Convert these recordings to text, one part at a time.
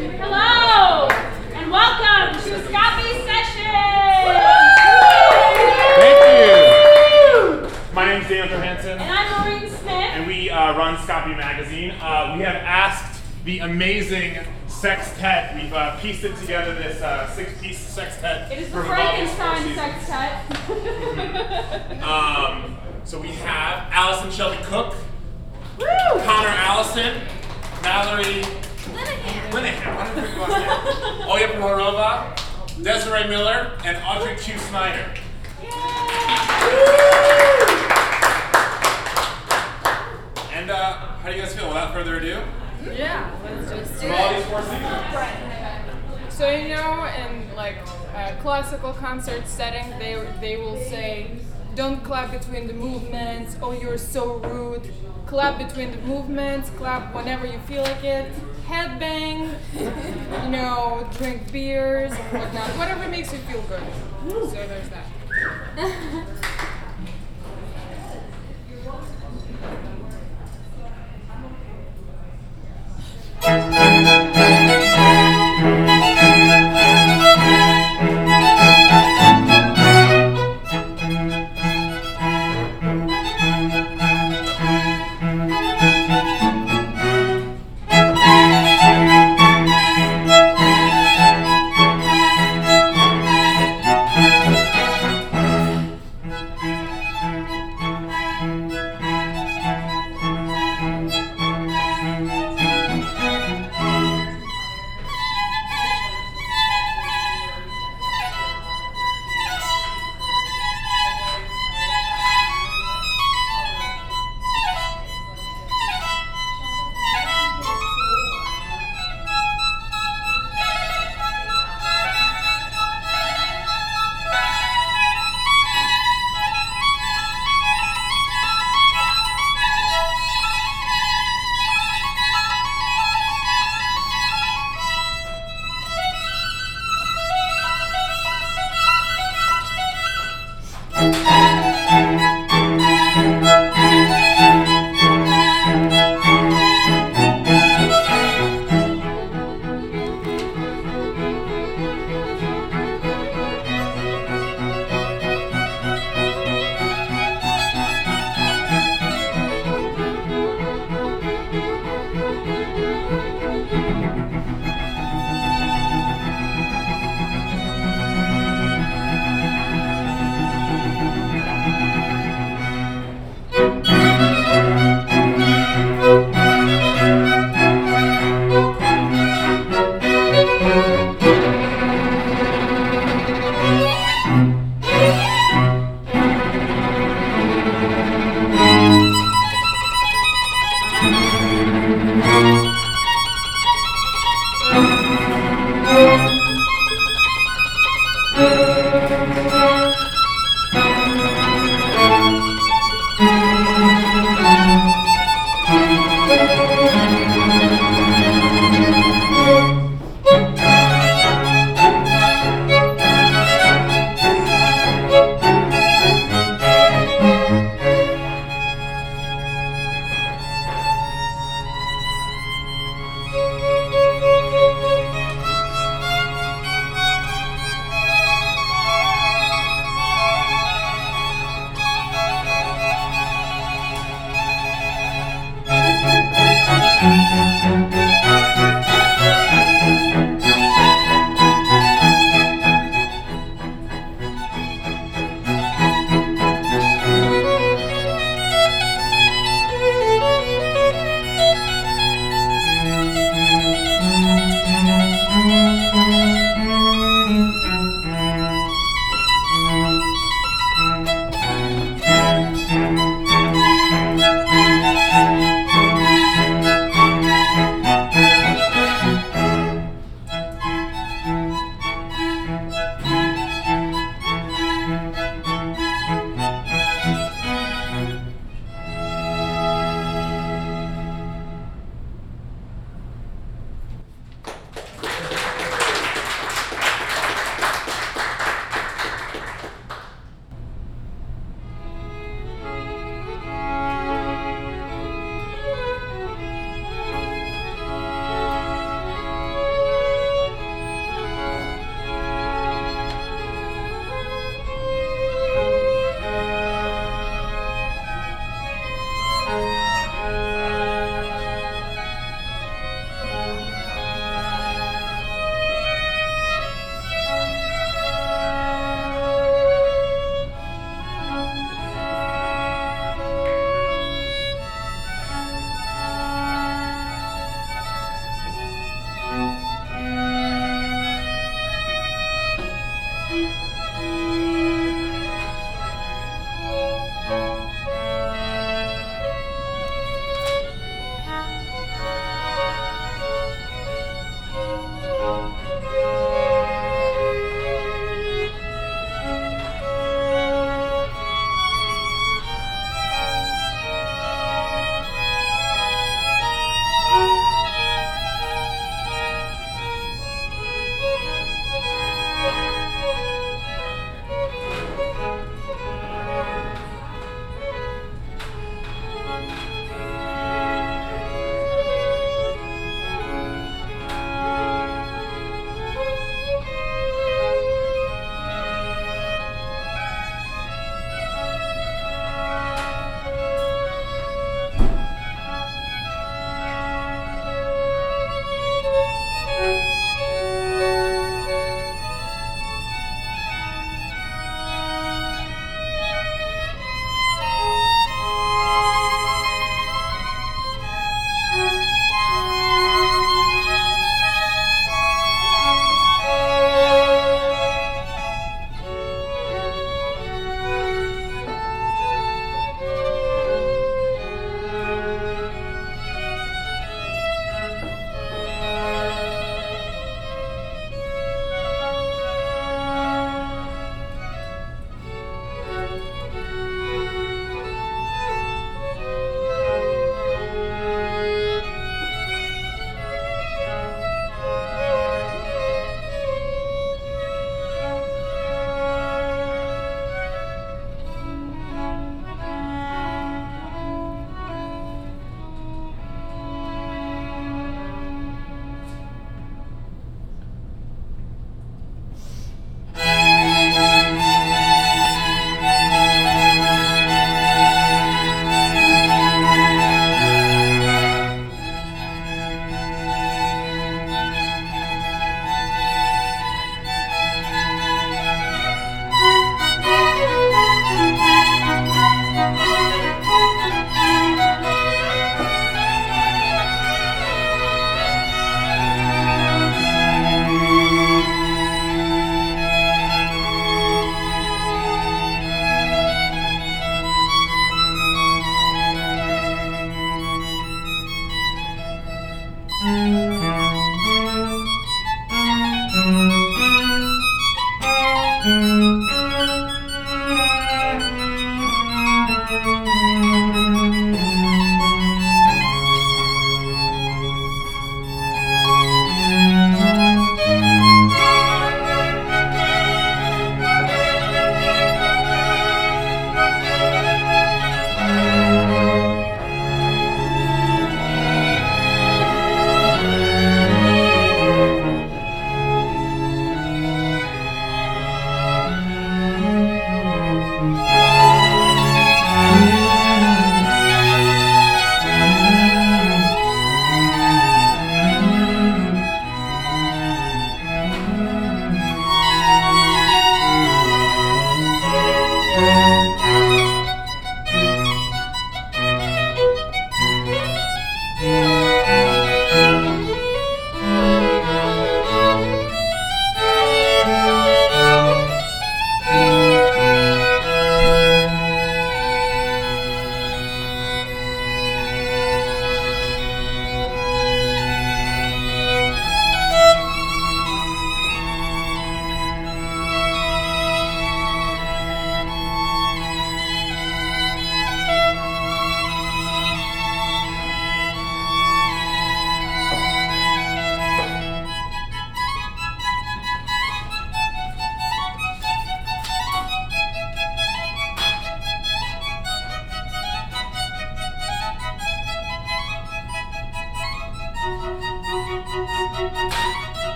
Hello, and welcome to Scapi Session. Thank you. My name's Daniel Johansson, And I'm Maureen Smith. and we uh, run Scapi Magazine. Uh, we have asked the amazing sextet. We've uh, pieced it together, this uh, six-piece sextet. It is the for Vivaldi's Four Frankenstein sextet. Um, so we have Allison Selby Cook, Woo! Connor Allison, Valerie Linnehan, what did I last name? Olya Prohorova, Desiree Miller, and Audrey Q. Snyder. And uh, how do you guys feel? Without further ado, Yeah, let's just do it. Four Seasons. So you know, in like a classical concert setting, they they will say, "Don't clap between the movements." Oh, you're so rude. Clap between the movements. Clap whenever you feel like it. Headbang. You know, drink beers and whatnot. Whatever makes you feel good. So there's that.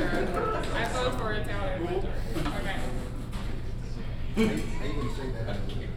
I vote for Italian. Okay.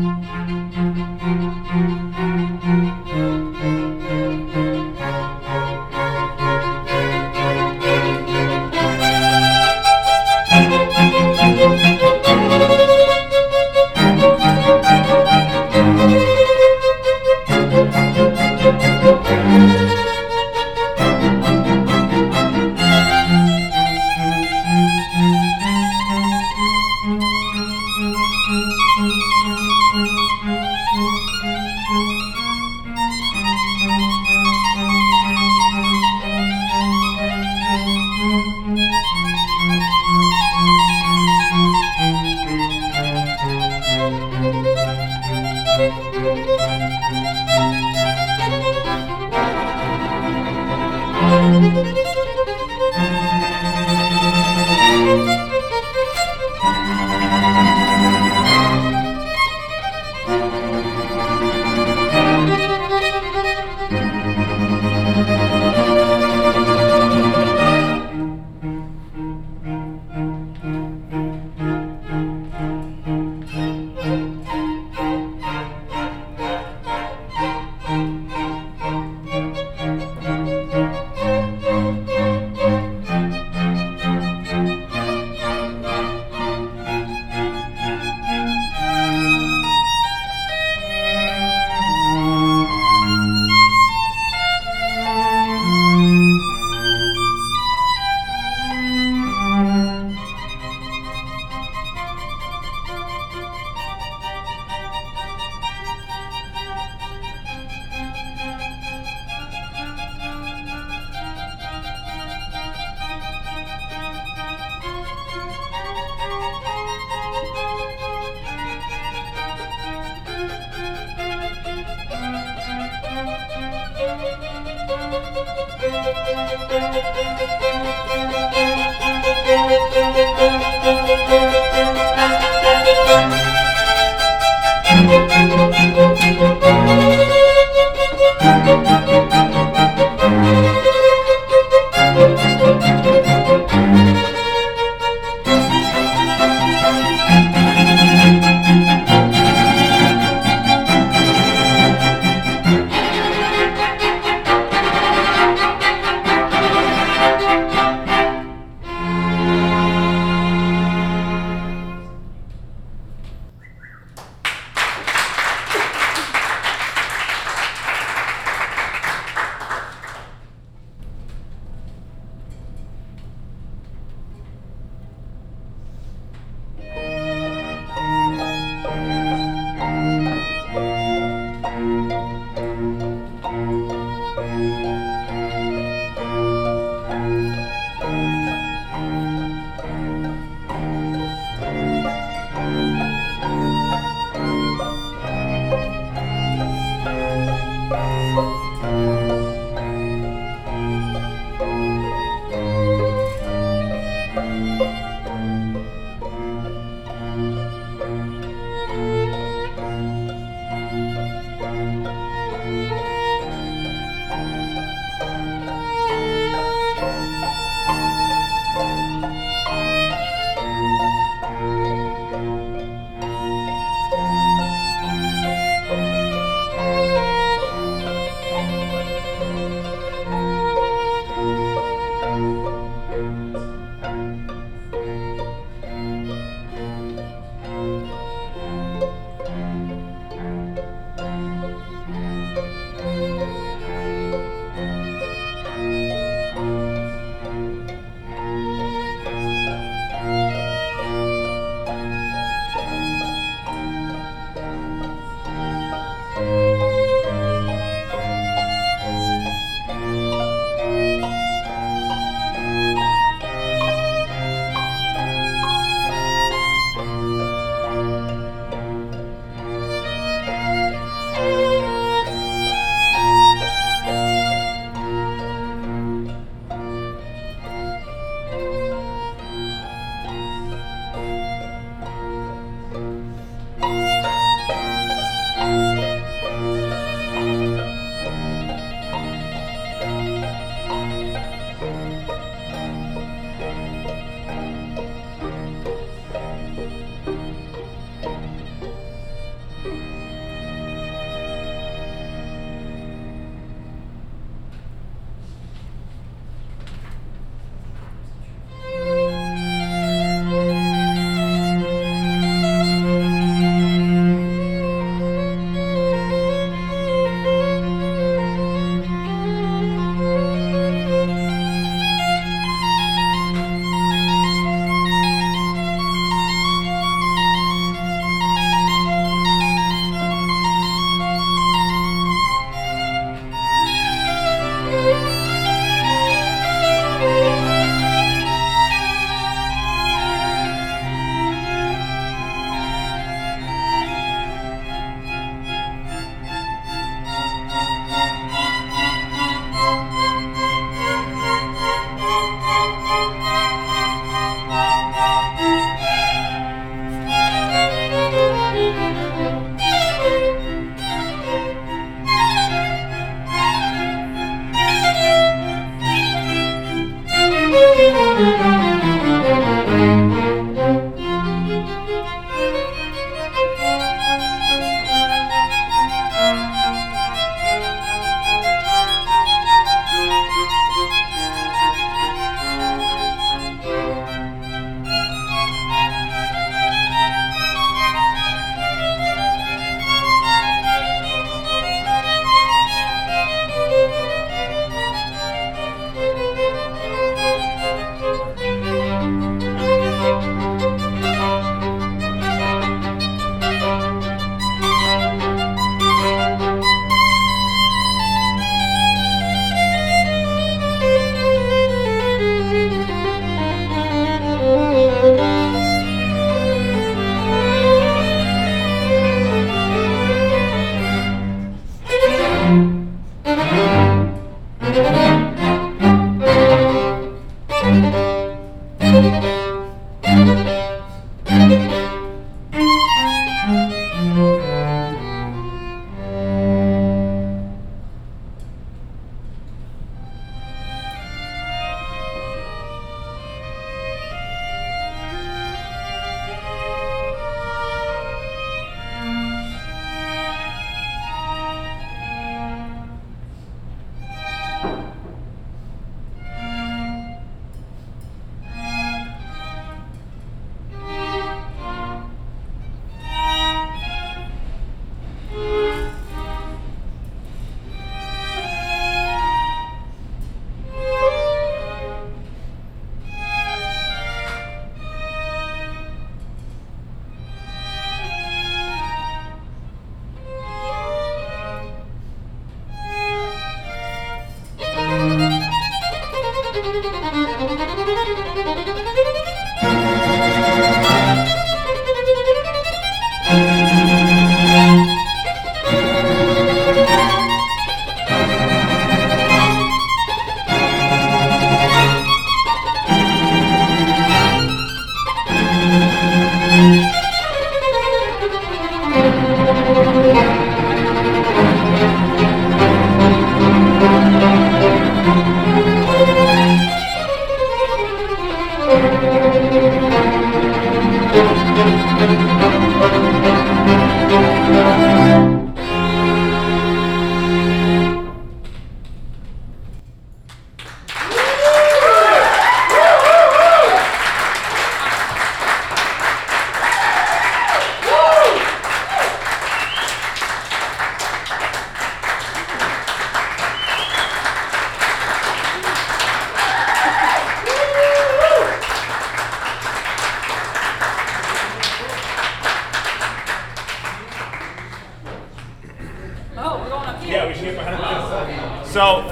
Thank you.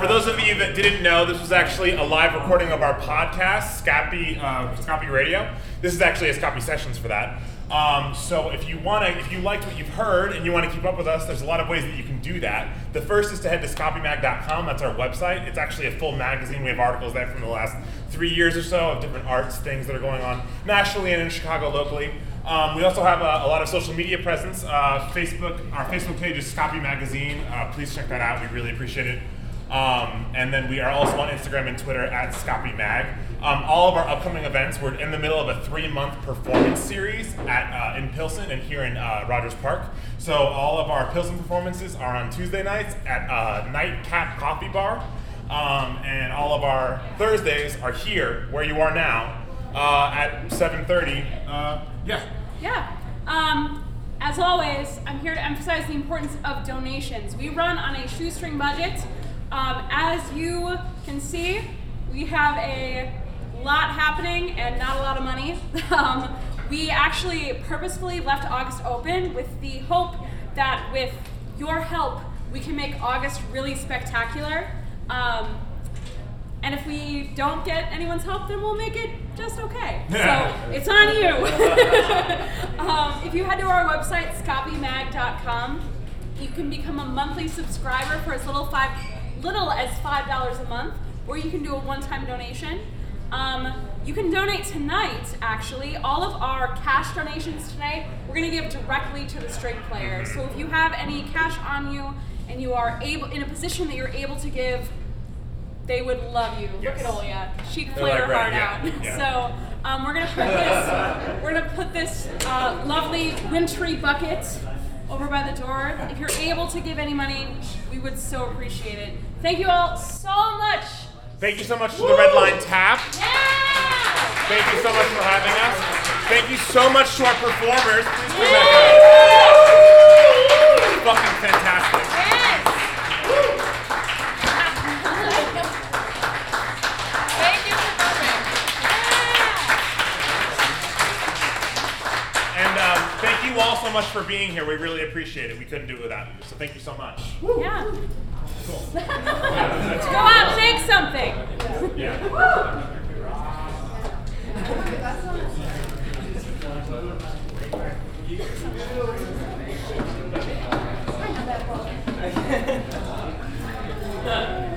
For those of you that didn't know, this was actually a live recording of our podcast, Scapi, uh, Scapi Radio. This is actually a Scapi Sessions for that. Um, so, if you want to, if you liked what you've heard and you want to keep up with us, there's a lot of ways that you can do that. The first is to head to scapimag.com. That's our website. It's actually a full magazine. We have articles there from the last three years or so of different arts things that are going on nationally and in Chicago locally. Um, we also have a, a lot of social media presence. Uh, Facebook, our Facebook page is Scapi Magazine. Uh, please check that out. We really appreciate it. Um, and then we are also on Instagram and Twitter at Scapi Mag. Um, all of our upcoming events, we're in the middle of a three-month performance series at uh, in Pilsen and here in uh, Rogers Park. So all of our Pilsen performances are on Tuesday nights at uh, Nightcap Coffee Bar, um, and all of our Thursdays are here where you are now uh, at 7:30. Uh, yeah. Yeah. Um, as always, I'm here to emphasize the importance of donations. We run on a shoestring budget. Um, as you can see, we have a lot happening and not a lot of money. Um, we actually purposefully left August open with the hope that with your help, we can make August really spectacular. Um, and if we don't get anyone's help, then we'll make it just okay. So it's on you. um, if you head to our website, scapimag.com, you can become a monthly subscriber for as little five, little as five dollars a month, or you can do a one-time donation. Um, you can donate tonight. Actually, all of our cash donations tonight, we're going to give directly to the string players. So if you have any cash on you and you are able in a position that you're able to give they would love you. Yes. Look at Olya. She'd They're play like her heart yeah, out. yeah. So um, we're gonna put this. We're gonna put this uh, lovely wintry bucket over by the door. If you're able to give any money, we would so appreciate it. Thank you all so much. Thank you so much to the Red Line Tap. Yeah. Thank you so much for having us. Thank you so much to our performers. Please come back up. Fucking fantastic. so much for being here. We really appreciate it. We couldn't do it without you. So thank you so much. Yeah. Cool. Go out, shake something. Yeah.